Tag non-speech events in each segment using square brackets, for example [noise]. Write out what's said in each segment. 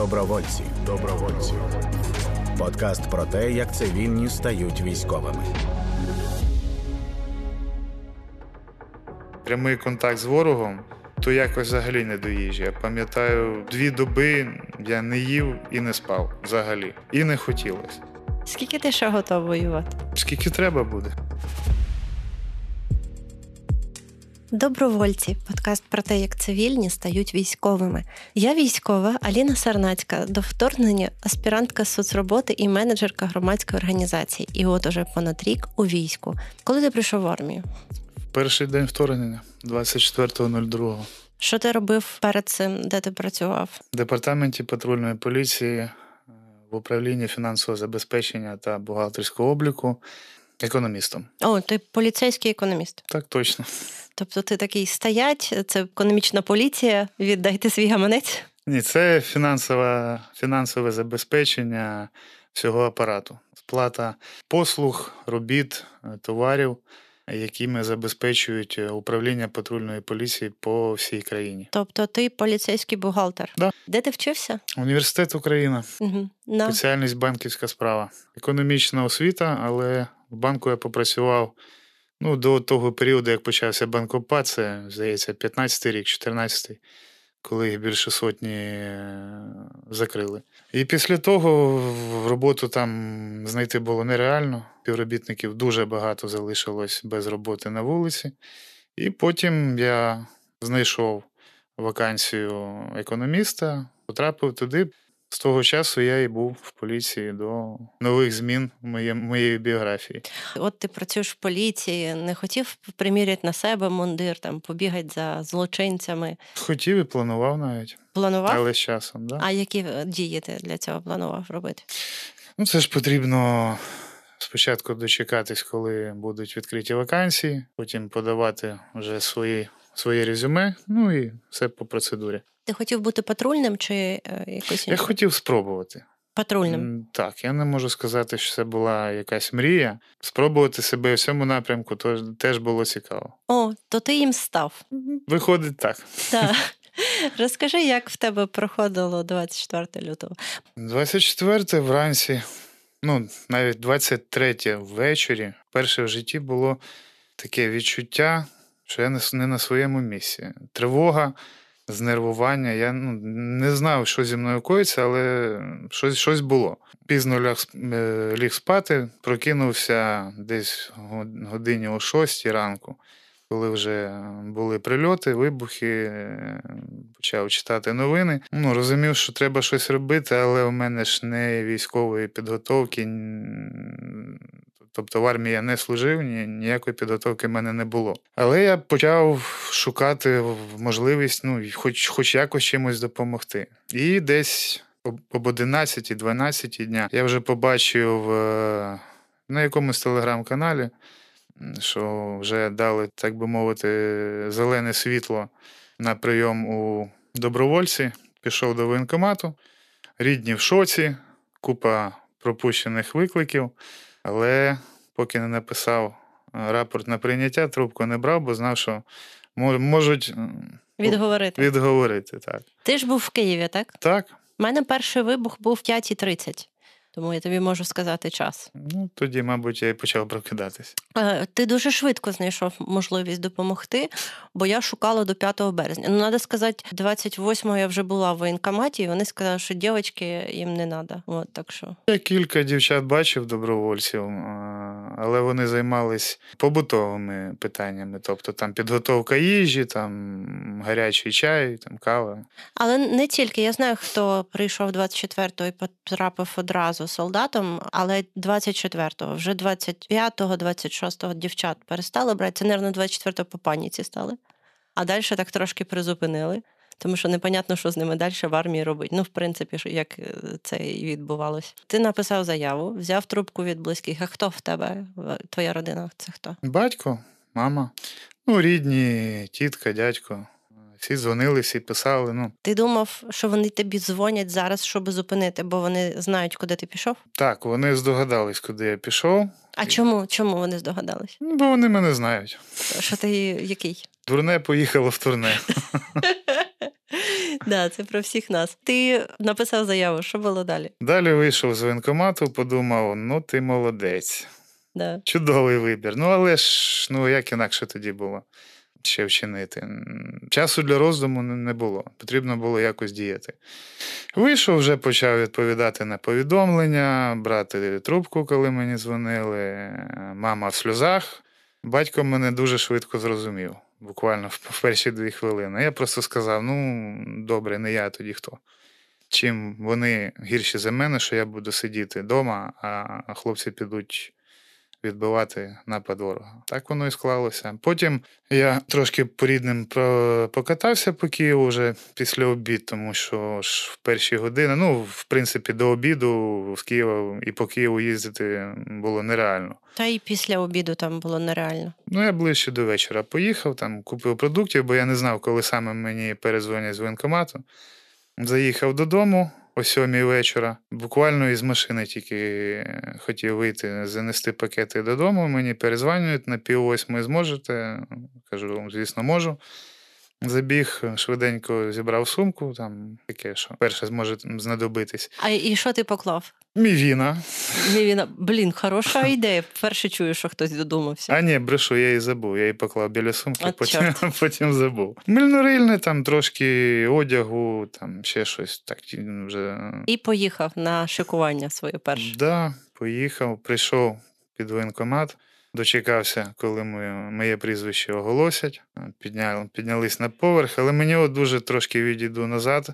Добровольці. Добровольці. Подкаст про те, як цивільні стають військовими. Прямий контакт з ворогом то якось взагалі не до. Я пам'ятаю, дві доби я не їв і не спав взагалі. І не хотілося. Скільки ти ще готов воювати? Скільки треба буде? Добровольці подкаст про те, як цивільні стають військовими. Я військова Аліна Сарнацька, до вторгнення аспірантка соцроботи і менеджерка громадської організації. І от уже понад рік у війську. Коли ти прийшов в армію? Перший день вторгнення, 24.02. Що ти робив перед цим, де ти працював? В департаменті патрульної поліції е, в управлінні фінансового забезпечення та бухгалтерського обліку економістом. О, ти поліцейський економіст. Так точно. Тобто ти такий стоять, це економічна поліція, віддайте свій гаманець. Ні, це фінансове, фінансове забезпечення всього апарату. Сплата послуг, робіт, товарів, якими забезпечують е, управління патрульної поліції по всій країні. Тобто ти поліцейський бухгалтер. Да. Де ти вчився? Університет Україна, Угу. На. спеціальність банківська справа, економічна освіта, але в банку я попрацював ну, до того періоду, як почався банкопад, це, здається, 15-й рік, 14-й, коли їх більше сотні е, закрили. І після того роботу там знайти було нереально. Співробітників дуже багато залишилось без роботи на вулиці. І потім я знайшов вакансію економіста, потрапив туди. З того часу я і був в поліції до нових змін моє- моєї біографії. От ти працюєш в поліції, не хотів приміряти на себе мундир, там побігати за злочинцями. Хотів і планував навіть, Планував? але з часом. Да? А які е, дії ти для цього планував робити? Ну, це ж потрібно спочатку дочекатись, коли будуть відкриті вакансії, потім подавати вже свої, своє резюме, ну і все по процедурі. Ти хотів бути патрульним чи е, якось Я хотів спробувати. патрульним? Так, я не можу сказати, що це була якась мрія. Спробувати себе в цьому напрямку то теж було цікаво. О, то ти їм став. Виходить так. Так. [laughs] Розкажи, як в тебе проходило 24 лютого. 24 вранці, ну, навіть 23 ввечері, перше в житті було таке відчуття, що я не на своєму місці. Тривога, знервування. Я ну, не знав, що зі мною коїться, але щось, щось було. Пізно ляг, е, ліг спати, прокинувся десь годині о 6 ранку. Коли вже були прильоти, вибухи, е, почав читати новини. Ну, розумів, що треба щось робити, але у мене ж не військової підготовки. Тобто в армії я не служив, ні, ніякої підготовки в мене не було. Але я почав шукати можливість, ну, хоч, хоч якось чимось допомогти. І десь об об 11-12 дня я вже побачив е, на якомусь телеграм-каналі, що вже дали, так би мовити, зелене світло на прийом у добровольці. Пішов до воєнкомату, рідні в шоці, купа пропущених викликів, але поки не написав е, рапорт на прийняття, трубку не брав, бо знав, що мо- можуть Відговорити. відговорити. Так. Ти ж був в Києві, так? так, У мене перший вибух був в 5.30, тому я тобі можу сказати час. ну тоді, мабуть, я і почав прокидатись. Е, Ти дуже швидко знайшов можливість допомогти, бо я шукала до 5 березня. Ну, треба сказати, 28-го я вже була в воєнкоматі, і вони сказали, що дівчатки їм не треба. От так що. Я кілька дівчат бачив добровольців, але вони займались побутовими питаннями, тобто там підготовка їжі, там гарячий чай, там кава. Але не тільки я знаю, хто прийшов 24-го і потрапив одразу солдатом, але 24-го, вже 25-го, 26-го дівчат перестали брати. Це, мабуть, 24-го по паніці стали. А далі так трошки призупинили, тому що непонятно, що з ними далі в армії робити. Ну, в принципі, як е, це і відбувалося. Ти написав заяву, взяв трубку від близьких. А хто в тебе? Твоя родина? Це хто? Батько, мама, ну, рідні, тітка, дядько. Всі дзвонили, всі писали. Ну Ти думав, що вони тобі дзвонять зараз, щоб зупинити, бо вони знають, куди ти пішов? так, вони здогадались, куди я пішов. А чому? Чому вони здогадались? Ну, бо вони мене знають. Що ти який? Турне поїхало в турне. [laughs] Да, це про всіх нас. Ти написав заяву, що було далі? Далі вийшов з воєнкомату, подумав: ну ти молодець. Да. Чудовий вибір. Ну, але ж, ну як інакше тоді було ще вчинити. Часу для роздуму не не було. Потрібно було якось діяти. Вийшов, вже почав відповідати на повідомлення, брати трубку, коли мені дзвонили. Мама в сльозах. Батько мене дуже швидко зрозумів, буквально в перші дві хвилини. Я просто сказав: ну, добре, не я тоді хто. Чим вони гірші за мене, що я буду сидіти вдома, а хлопці підуть відбивати напад ворога. Так воно і склалося. Потім я трошки по рідним покатався по Києву вже після обід, тому що ж в перші години, ну, в принципі, до обіду з Києва і по Києву їздити було нереально. Та й після обіду там було нереально. Ну, я ближче до вечора поїхав, там купив продуктів, бо я не знав, коли саме мені перезвонять з воєнкомату. Заїхав додому о сьомій вечора. Буквально із машини тільки е, хотів вийти, занести пакети додому. Мені перезванюють на пів восьми зможете. Кажу, звісно, можу. Забіг, швиденько зібрав сумку, там таке, що перше зможе знадобитись. А і що ти поклав? Мівіна. Мівіна, блін, хороша ідея. Перше чую, що хтось додумався. А ні, брешу, я її забув. Я її поклав біля сумки, От потім, [laughs] потім забув. Мильнорильне, там трошки одягу, там ще щось. Так вже. І поїхав на шикування своє перше. Да, поїхав, прийшов під воєнкомат, дочекався, коли моє, моє прізвище оголосять. Підняли, піднялись на поверх, але мені от дуже трошки відійду назад.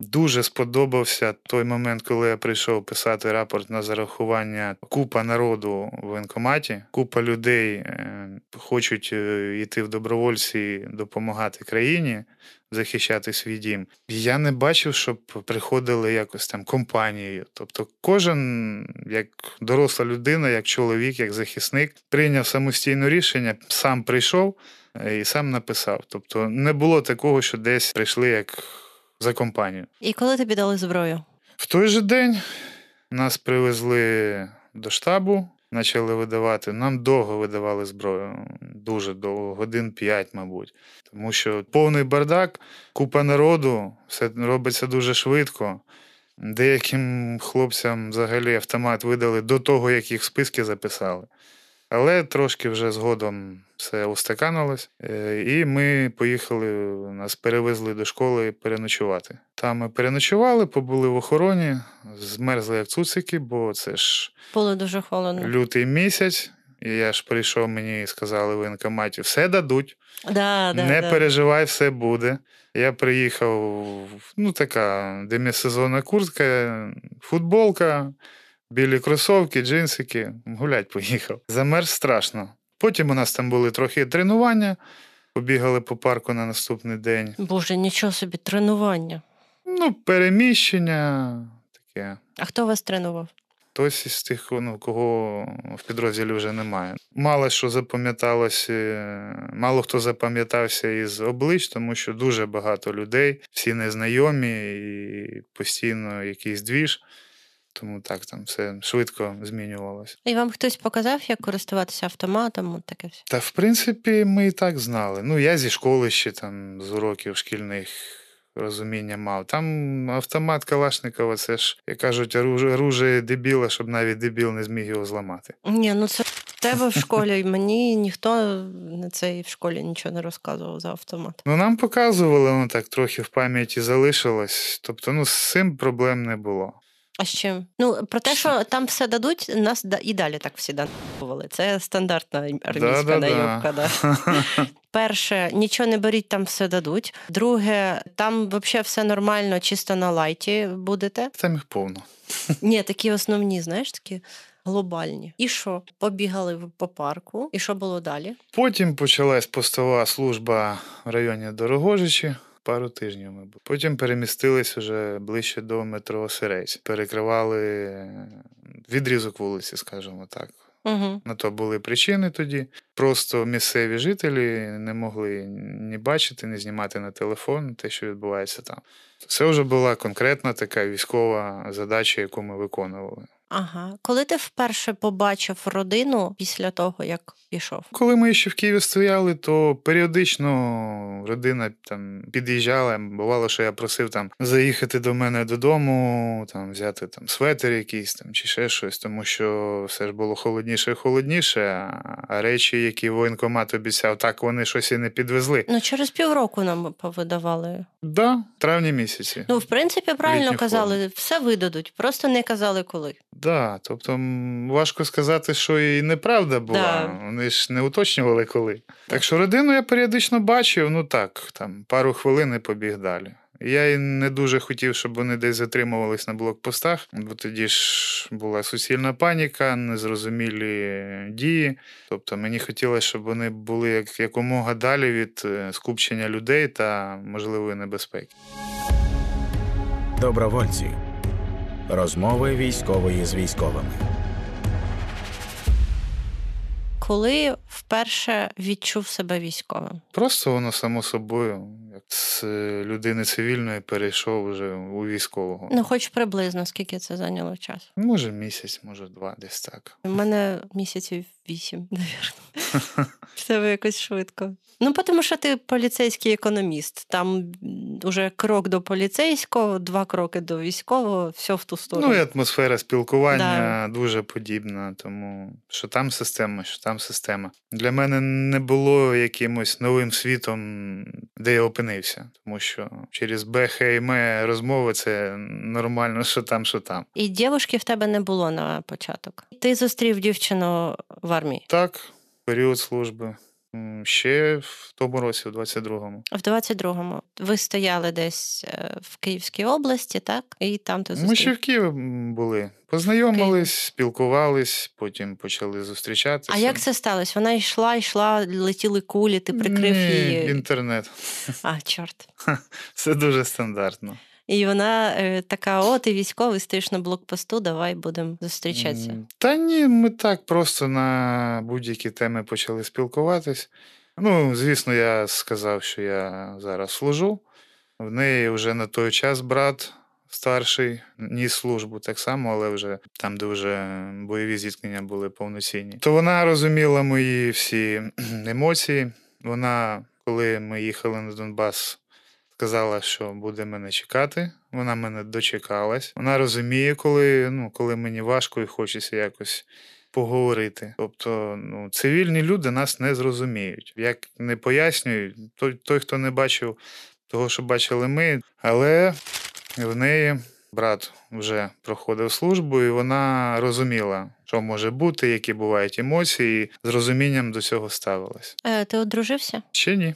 Дуже сподобався той момент, коли я прийшов писати рапорт на зарахування. Купа народу в воєнкоматі, купа людей е, хочуть е, йти в добровольці, допомагати країні, захищати свій дім. Я не бачив, щоб приходили якось там компанією. Тобто, кожен, як доросла людина, як чоловік, як захисник, прийняв самостійне рішення, сам прийшов е, і сам написав. Тобто, не було такого, що десь прийшли як за компанію. І коли тобі дали зброю? В той же день нас привезли до штабу, почали видавати. Нам довго видавали зброю, дуже довго, годин п'ять, мабуть. Тому що повний бардак, купа народу, все робиться дуже швидко. Деяким хлопцям взагалі автомат видали до того, як їх списки записали. Але трошки вже згодом все устаканилось, е, і ми поїхали, нас перевезли до школи переночувати. Там ми переночували, побули в охороні, змерзли як цуцики, бо це ж Було дуже холодно. лютий місяць. І я ж прийшов, мені сказали в воєнкоматі, все дадуть, Да, да, не да. переживай, все буде. Я приїхав, ну така демісезонна куртка, футболка, білі кросовки, джинсики. Гулять поїхав. Замерз страшно. Потім у нас там були трохи тренування, побігали по парку на наступний день. Боже, нічого собі, тренування. Ну, переміщення таке. А хто вас тренував? Хтось із тих, ну, кого в підрозділі вже немає. Мало що запам'яталось, е, мало хто запам'ятався із облич, тому що дуже багато людей, всі незнайомі і постійно якийсь двіж. Тому так там все швидко змінювалося. І вам хтось показав, як користуватися автоматом? От таке все. Та в принципі, ми і так знали. Ну, я зі школи ще там з уроків шкільних розуміння мав. Там автомат Калашникова, це ж, як кажуть, оружие, оружие дебіла, щоб навіть дебіл не зміг його зламати. Ні, ну це в тебе в школі. і Мені ніхто на це в школі нічого не розказував за автомат. Ну, нам показували, воно так трохи в пам'яті залишилось. Тобто, ну, з цим проблем не було. А з чим? Ну про те, що там все дадуть, нас да- і далі так всі данували. Це стандартна армійська Да-да-да. Да. [laughs] Перше, нічого не беріть, там все дадуть. Друге, там взагалі все нормально, чисто на лайті будете. Там їх повно. Ні, такі основні, знаєш, такі глобальні. І що? Побігали по парку. І що було далі? Потім почалась постова служба в районі Дорогожичі. Пару тижнів ми були. Потім перемістились вже ближче до метро Сирейсь. Перекривали відрізок вулиці, скажімо так. Угу. На то були причини тоді. Просто місцеві жителі не могли ні бачити, ні знімати на телефон те, що відбувається там. Це вже була конкретна така військова задача, яку ми виконували. Ага. Коли ти вперше побачив родину після того, як пішов? Коли ми ще в Києві стояли, то періодично родина там під'їжджала. Бувало, що я просив там заїхати до мене додому, там взяти там светер якийсь там чи ще щось, тому що все ж було холодніше і холодніше. А речі, які воєнкомат обіцяв, так вони щось і не підвезли. Ну, через півроку нам повидавали. Да, травні місяці. Ну, в принципі, правильно Літню казали, все видадуть, просто не казали коли. Да, тобто важко сказати, що і неправда була. Да. Вони ж не уточнювали коли. Так що родину я періодично бачив, ну так, там пару хвилин і побіг далі. Я і не дуже хотів, щоб вони десь затримувались на блокпостах, бо тоді ж була суцільна паніка, незрозумілі дії. Тобто мені хотілося, щоб вони були як якомога далі від е, скупчення людей та можливої небезпеки. Добровольці. Розмови військової з військовими. Коли вперше відчув себе військовим? Просто воно само собою, як з е, людини цивільної перейшов вже у військового. Ну, хоч приблизно, скільки це зайняло час. Може місяць, може два, десь так. У мене місяців вісім, навірно. Тебе якось швидко. Ну, тому що ти поліцейський економіст. Там уже крок до поліцейського, два кроки до військового, все в ту сторону. Ну і атмосфера спілкування дуже подібна, тому що там система, що там система. Для мене не було якимось новим світом, де я опинився, тому що через БХ і ме розмови це нормально, що там, що там. І дівушки в тебе не було на початок. Ти зустрів дівчину в армії. Так, період служби. Ще в тому році, в 22-му. В 22-му ви стояли десь е, в Київській області, так? І там ти Ми ще в Києві були. Познайомились, спілкувались, потім почали зустрічатися. А як це сталося? Вона йшла, йшла, летіли кулі, ти прикрив Ні, її. інтернет. А, чорт. [laughs] Це дуже стандартно. І вона е, така: о, ти військовий, стоїш на блокпосту, давай будемо зустрічатися. Та ні, ми так просто на будь-які теми почали спілкуватись. Ну, звісно, я сказав, що я зараз служу. В неї вже на той час брат старший ніс службу так само, але вже там, де вже бойові зіткнення були повноцінні. То вона розуміла мої всі емоції. Вона, коли ми їхали на Донбас, сказала, що буде мене чекати. Вона мене дочекалась. Вона розуміє, коли, ну, коли мені важко і хочеться якось поговорити. Тобто, ну, цивільні люди нас не зрозуміють. Як не пояснюю, той, той, хто не бачив того, що бачили ми, але в неї брат вже проходив службу, і вона розуміла, що може бути, які бувають емоції, і з розумінням до цього ставилась. Е, ти одружився? Ще ні.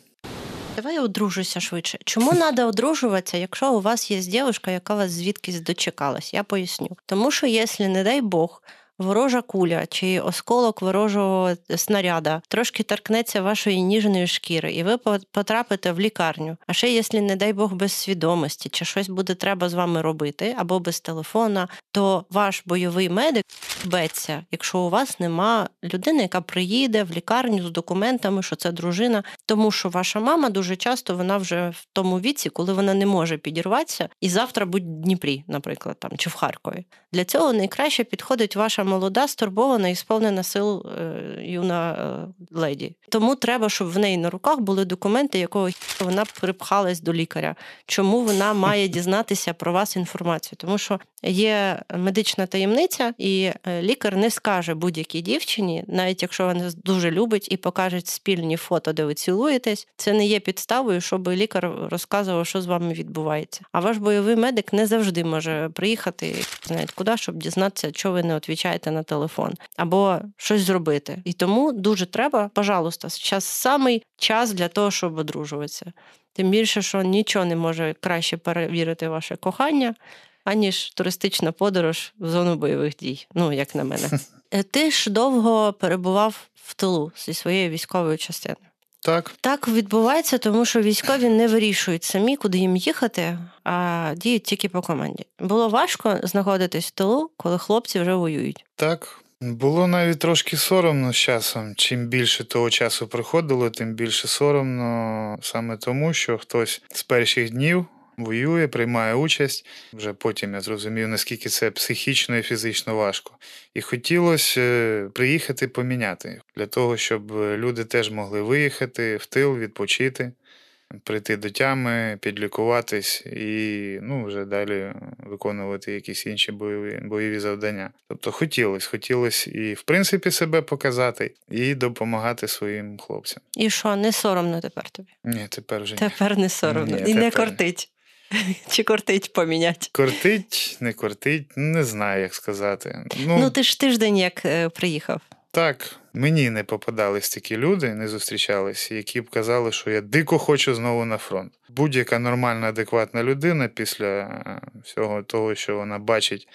Давай одружуйся швидше. Чому треба одружуватися, якщо у вас є дівчинка, яка вас звідкись дочекалась? Я поясню. Тому що, якщо, не дай Бог, ворожа куля чи осколок ворожого снаряда трошки торкнеться вашої ніжної шкіри, і ви по- потрапите в лікарню. А ще, якщо, не дай Бог, без свідомості, чи щось буде треба з вами робити, або без телефона, то ваш бойовий медик беться, якщо у вас нема людини, яка приїде в лікарню з документами, що це дружина, тому що ваша мама дуже часто вона вже в тому віці, коли вона не може підірватися, і завтра будь в Дніпрі, наприклад, там чи в Харкові. Для цього найкраще підходить ваша молода, стурбована і сповнена сил е, юна е, леді. Тому треба, щоб в неї на руках були документи, якого вона припхалась до лікаря. Чому вона має [laughs] дізнатися про вас інформацію? Тому що є медична таємниця, і е, лікар не скаже будь-якій дівчині, навіть якщо вона дуже любить і покаже спільні фото, де ви цілуєтесь, це не є підставою, щоб лікар розказував, що з вами відбувається. А ваш бойовий медик не завжди може приїхати знаєте куди, щоб дізнатися, що ви не відповідаєте на телефон, або щось зробити. І тому дуже треба, пожалуйста, зараз самий час для того, щоб одружуватися. Тим більше, що нічого не може краще перевірити ваше кохання, аніж туристична подорож в зону бойових дій. Ну, як на мене. [laughs] Е, Ти ж довго перебував в тилу зі своєю військовою частиною. Так, Так відбувається, тому що військові не вирішують самі, куди їм їхати, а діють тільки по команді. Було важко знаходитись в тилу, коли хлопці вже воюють. так. Було навіть трошки соромно з часом. Чим більше того часу проходило, тим більше соромно саме тому, що хтось з перших днів воює, приймає участь. Вже потім я зрозумів, наскільки це психічно і фізично важко. І хотілося е, приїхати поміняти для того, щоб люди теж могли виїхати в тил, відпочити прийти до тями, підлікуватись і ну, вже далі виконувати якісь інші бойові бойові завдання. Тобто хотілося, хотілося і в принципі себе показати, і допомагати своїм хлопцям. І що, не соромно тепер тобі? Ні, тепер вже ні. Тепер не соромно. Ні, і не тепер. кортить. [laughs] Чи кортить поміняти? Кортить, не кортить, не знаю, як сказати. Ну, Ну, ти ж тиждень як е, приїхав. так, мені не попадались такі люди, не зустрічалися, які б казали, що я дико хочу знову на фронт. Будь-яка нормальна, адекватна людина після е, всього того, що вона бачить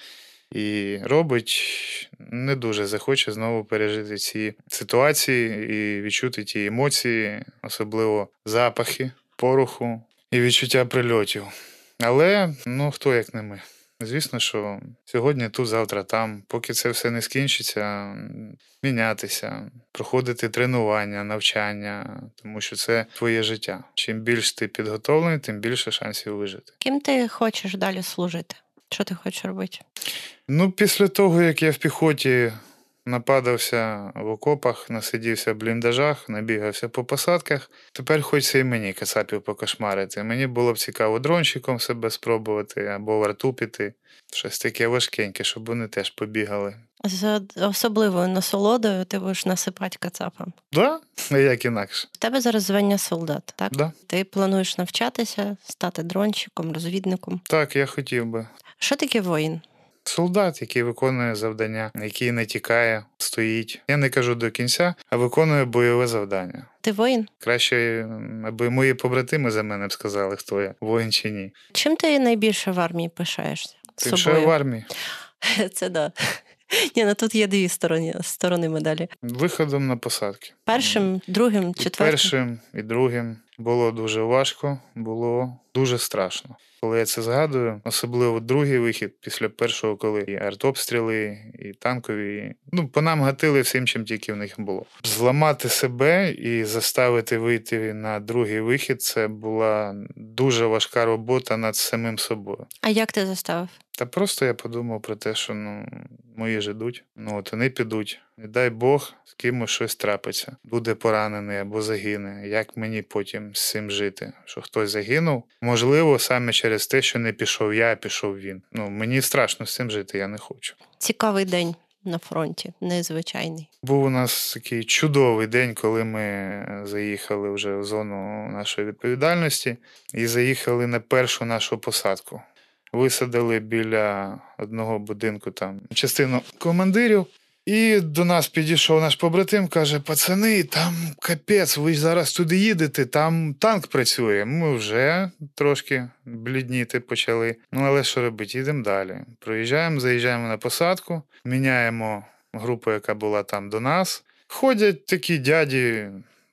і робить, не дуже захоче знову пережити ці ситуації і відчути ті емоції, особливо запахи, пороху і відчуття прильотів. Але ну хто як не ми. Звісно, що сьогодні тут, завтра там, поки це все не скінчиться, мінятися, проходити тренування, навчання, тому що це твоє життя. Чим більш ти підготовлений, тим більше шансів вижити. Ким ти хочеш далі служити? Що ти хочеш робити? Ну, після того, як я в піхоті нападався в окопах, насидівся в бліндажах, набігався по посадках, тепер хочеться і мені кацапів покошмарити. Мені було б цікаво дрончиком себе спробувати або в піти. Щось таке важкеньке, щоб вони теж побігали. З особливою насолодою ти будеш насипати кацапам. Да? Як інакше? В тебе зараз звання солдат, так? Да? Ти плануєш навчатися, стати дрончиком, розвідником. Так, я хотів би. Що таке воїн? Солдат, який виконує завдання, який не тікає, стоїть. Я не кажу до кінця, а виконує бойове завдання. Ти воїн? Краще, аби мої побратими за мене б сказали, хто я, воїн чи ні. Чим ти найбільше в армії пишаєшся? Тим, що я в армії, [laughs] Це да. [laughs] Ні, ну тут є дві сторони, сторони медалі. виходом на посадки. Першим, другим, І першим і другим було дуже важко, було дуже страшно. Коли я це згадую, особливо другий вихід після першого, коли і артобстріли, і танкові, ну по нам гатили всім, чим тільки в них було. Зламати себе і заставити вийти на другий вихід це була дуже важка робота над самим собою. А як ти заставив? Та просто я подумав про те, що ну мої ж ідуть. Ну от вони підуть. Не дай Бог, з кимось щось трапиться. Буде поранений або загине. Як мені потім з цим жити? Що хтось загинув? Можливо, саме через те, що не пішов я, а пішов він. Ну мені страшно з цим жити, я не хочу. Цікавий день на фронті, незвичайний. Був у нас такий чудовий день, коли ми заїхали вже в зону нашої відповідальності і заїхали на першу нашу посадку. Висадили біля одного будинку там частину командирів. І до нас підійшов наш побратим, каже: пацани, там капець, ви ж зараз туди їдете, там танк працює. Ми вже трошки блідніти почали. Ну але що робити? Їдемо далі. Проїжджаємо, заїжджаємо на посадку, міняємо групу, яка була там до нас. Ходять такі дяді,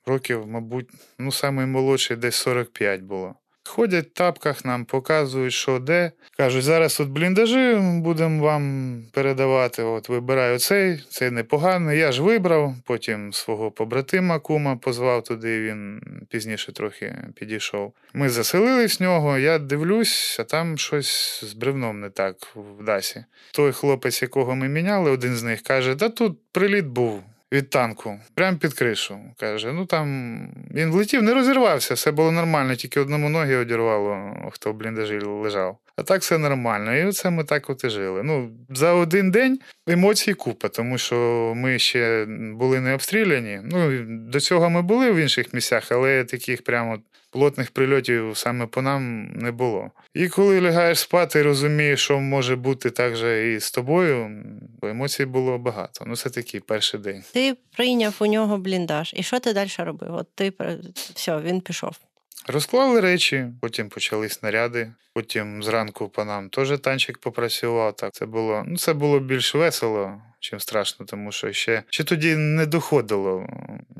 років, мабуть, ну наймолодший десь 45 було. Ходять в тапках, нам показують, що де. Кажуть, зараз тут бліндажі будемо вам передавати. От вибираю цей, цей непоганий. Я ж вибрав, потім свого побратима кума позвав туди, він пізніше трохи підійшов. Ми заселились в нього, я дивлюсь, а там щось з бревном не так в Дасі. Той хлопець, якого ми міняли, один з них каже: Та тут приліт був від танку, прямо під кришу. Каже: ну там він влетів, не розірвався, все було нормально, тільки одному ноги одірвало, хто в бліндажі лежав. А так все нормально. І оце ми так от і жили. Ну, за один день емоцій купа, тому що ми ще були не обстріляні. Ну, до цього ми були в інших місцях, але таких прямо плотних прильотів саме по нам не було. І коли лягаєш спати, розумієш, що може бути так же і з тобою, емоцій було багато. Ну, це такий перший день. Ти прийняв у нього бліндаж. І що ти далі робив? От ти все, він пішов. Розклали речі, потім почали снаряди. Потім зранку по нам теж танчик попрацював. Так це було. Ну, це було більш весело, чим страшно, тому що ще, ще тоді не доходило,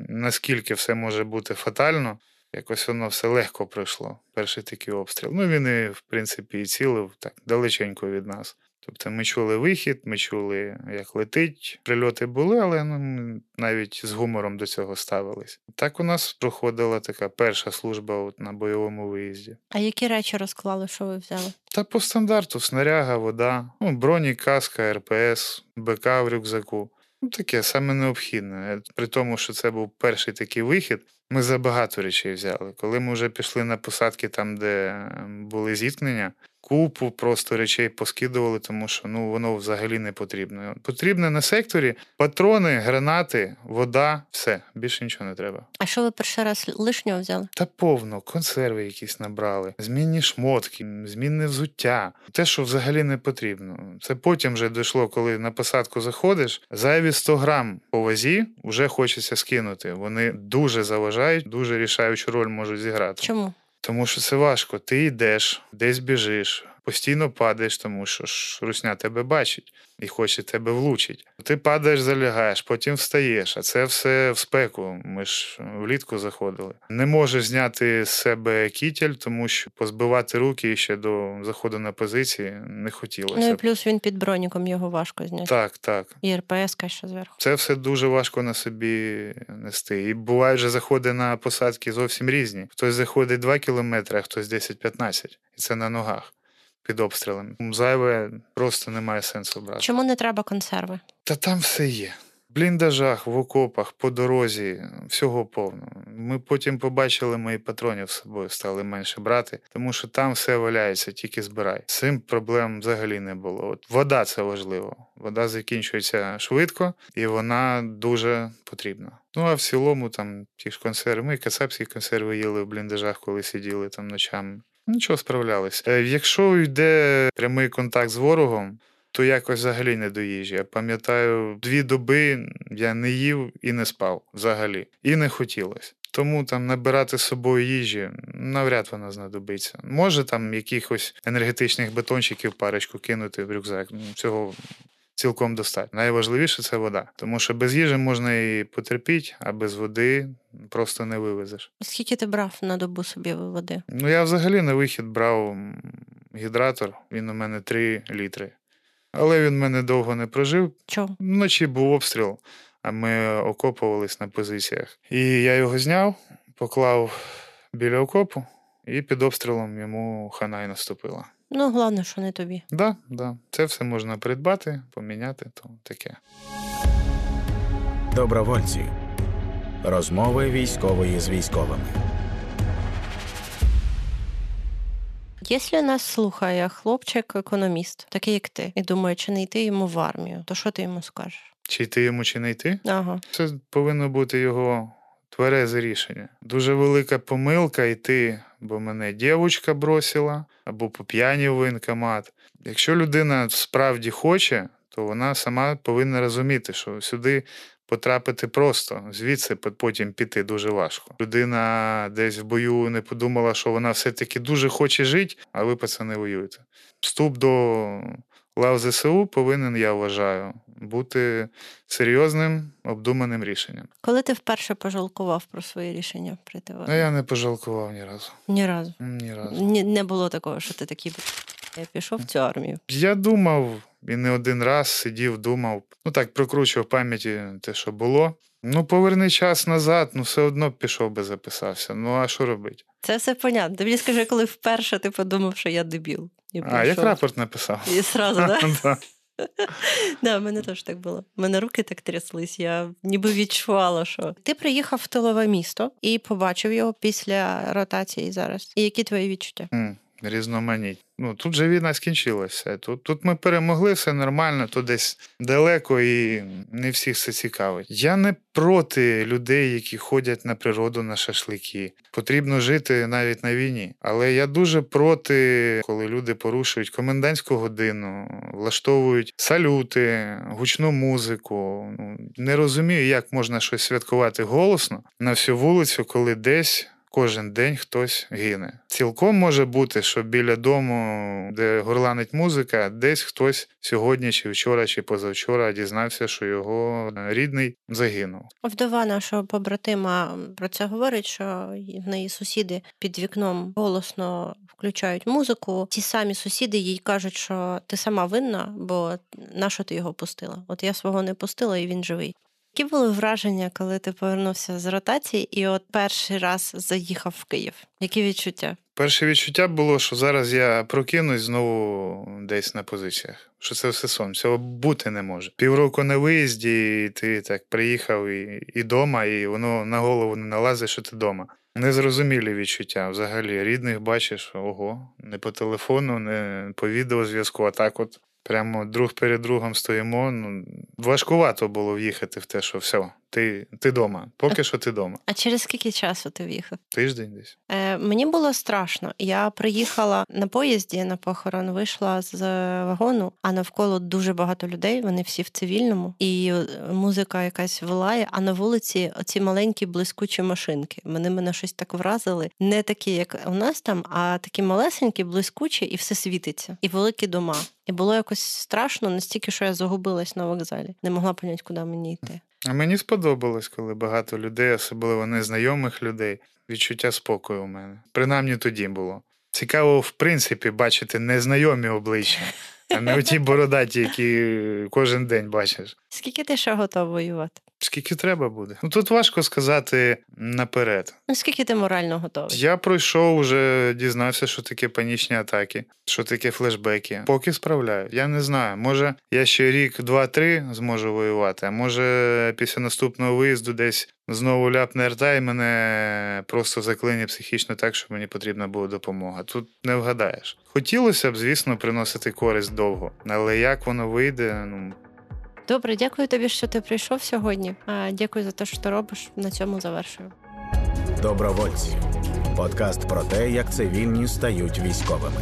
наскільки все може бути фатально. Якось воно все легко пройшло. Перший такий обстріл. Ну він і, в принципі, і цілив так далеченько від нас. Тобто ми чули вихід, ми чули, як летить. Прильоти були, але ну, навіть з гумором до цього ставились. Так у нас проходила така перша служба от на бойовому виїзді. А які речі розклали, що ви взяли? Та по стандарту снаряга, вода, ну, броні, каска, РПС, БК в рюкзаку. Ну, таке саме необхідне. При тому, що це був перший такий вихід, ми забагато речей взяли. Коли ми вже пішли на посадки там, де ем, були зіткнення, купу просто речей поскидували, тому що ну, воно взагалі не потрібно. Потрібне на секторі патрони, гранати, вода, все, більше нічого не треба. А що ви перший раз лишнього взяли? Та повно, консерви якісь набрали, змінні шмотки, змінне взуття. Те, що взагалі не потрібно. Це потім вже дійшло, коли на посадку заходиш. Зайві 100 грам по вазі вже хочеться скинути. Вони дуже заважають, дуже рішаючу роль можуть зіграти. Чому? Тому що це важко. Ти йдеш, десь біжиш, постійно падаєш, тому що ж русня тебе бачить і хоче тебе влучить. Ти падаєш, залягаєш, потім встаєш, а це все в спеку. Ми ж влітку заходили. Не можеш зняти з себе кітель, тому що позбивати руки ще до заходу на позиції не хотілося. Ну і плюс він під броніком його важко зняти. Так, так. І РПС ще зверху. Це все дуже важко на собі нести. І бувають же заходи на посадки зовсім різні. Хтось заходить 2 кілометри, а хтось 10-15. І це на ногах під обстрілами. Зайве просто немає сенсу брати. Чому не треба консерви? Та там все є. В бліндажах, в окопах, по дорозі, всього повно. Ми потім побачили, і патронів з собою стали менше брати, тому що там все валяється, тільки збирай. З цим проблем взагалі не було. От вода це важливо. Вода закінчується швидко і вона дуже потрібна. Ну а в цілому там ті ж консерви. Ми кацапські консерви їли в бліндажах, коли сиділи там ночами. Нічого справлялись. Е, Якщо йде прямий контакт з ворогом, то якось взагалі не до їжі. Я пам'ятаю, дві доби я не їв і не спав взагалі. І не хотілося. Тому там набирати з собою їжі навряд вона знадобиться. Може там якихось енергетичних бетончиків парочку кинути в рюкзак. Цього цілком достатньо. Найважливіше це вода. Тому що без їжі можна і потерпіти, а без води просто не вивезеш. Скільки ти брав на добу собі води? Ну, я взагалі на вихід брав гідратор, він у мене 3 літри. Але він мене довго не прожив. Чого? Вночі був обстріл, а ми окопувались на позиціях. І я його зняв, поклав біля окопу, і під обстрілом йому хана й наступила. Ну, головне, що не тобі. Да, да, це все можна придбати, поміняти, то таке. Добровольці. Розмови військової з військовими. Якщо нас слухає хлопчик-економіст, такий як ти, і думає, чи не йти йому в армію, то що ти йому скажеш? Чи йти йому, чи не йти? Ага. Це повинно бути його тверезе рішення. Дуже велика помилка йти, бо мене дівчинка бросила або по п'яні в воєнкомат. Якщо людина справді хоче, то вона сама повинна розуміти, що сюди потрапити просто, звідси потім піти дуже важко. Людина десь в бою не подумала, що вона все-таки дуже хоче жити, а ви пацани воюєте. Вступ до лав ЗСУ повинен, я вважаю, бути серйозним, обдуманим рішенням. Коли ти вперше пожалкував про своє рішення прийти армію? я не пожалкував ні разу. Ні разу. Ні разу. Ні, не було такого, що ти такий я пішов в цю армію. Я думав і не один раз сидів, думав. Ну так, прокручував в пам'яті те, що було. Ну, поверни час назад, ну все одно пішов би записався. Ну а що робити? Це все понятно. Ти мені скажи, коли вперше ти подумав, що я дебіл. І А, як рапорт написав. І сразу, да? [laughs] [laughs] Да. В мене теж так було. У мене руки так тряслись, я ніби відчувала, що ти приїхав в тилове місто і побачив його після ротації зараз. І які твої відчуття? М, Різноманіть. Ну тут же війна скінчилася. Тут, тут ми перемогли, все нормально, тут десь далеко і не всіх це цікавить. Я не проти людей, які ходять на природу на шашлики. Потрібно жити навіть на війні. Але я дуже проти, коли люди порушують комендантську годину, влаштовують салюти, гучну музику. Ну, не розумію, як можна щось святкувати голосно на всю вулицю, коли десь кожен день хтось гине. Цілком може бути, що біля дому, де горланить музика, десь хтось сьогодні, чи вчора, чи позавчора дізнався, що його рідний загинув. Вдова нашого побратима про це говорить, що в неї сусіди під вікном голосно включають музику. Ті самі сусіди їй кажуть, що ти сама винна, бо на що ти його пустила? От я свого не пустила, і він живий. Які були враження, коли ти повернувся з ротації і от перший раз заїхав в Київ? Які відчуття? Перше відчуття було, що зараз я прокинусь знову десь на позиціях. Що це все сон, цього бути не може. Півроку на виїзді, і ти так приїхав і і дома, і воно на голову не налазить, що ти дома. Незрозумілі відчуття. Взагалі, рідних бачиш, ого, не по телефону, не по відеозв'язку, а так от прямо друг перед другом стоїмо. Ну, Важкувато було в'їхати в те, що все, ти ти дома. Поки що ти дома. А через скільки часу ти в'їхав? Тиждень десь. Е, Мені було страшно. Я приїхала на поїзді на похорон, вийшла з вагону, а навколо дуже багато людей. Вони всі в цивільному, і е, музика якась вилає. А на вулиці оці маленькі блискучі машинки. Вони мене щось так вразили. Не такі, як у нас там, а такі малесенькі, блискучі, і все світиться, і великі дома. І було якось страшно настільки, що я загубилась на вокзалі. Не могла поняти, куди мені йти. А мені сподобалось, коли багато людей, особливо незнайомих людей, відчуття спокою у мене. Принаймні тоді було. Цікаво, в принципі, бачити незнайомі обличчя, а не оті [laughs] бородаті, які кожен день бачиш. Скільки ти ще готов воювати? Скільки треба буде? Ну тут важко сказати наперед. Ну скільки ти морально готовий? Я пройшов, вже дізнався, що таке панічні атаки, що таке флешбеки. Поки справляю. Я не знаю. Може, я ще рік, два-три зможу воювати, а може після наступного виїзду десь знову ляпне рта і мене просто заклине психічно так, що мені потрібна буде допомога. Тут не вгадаєш. Хотілося б, звісно, приносити користь довго, але як воно вийде, ну. Добре, дякую тобі, що ти прийшов сьогодні. Дякую за те, що ти робиш. На цьому завершую. Добровольці. Подкаст про те, як цивільні стають військовими.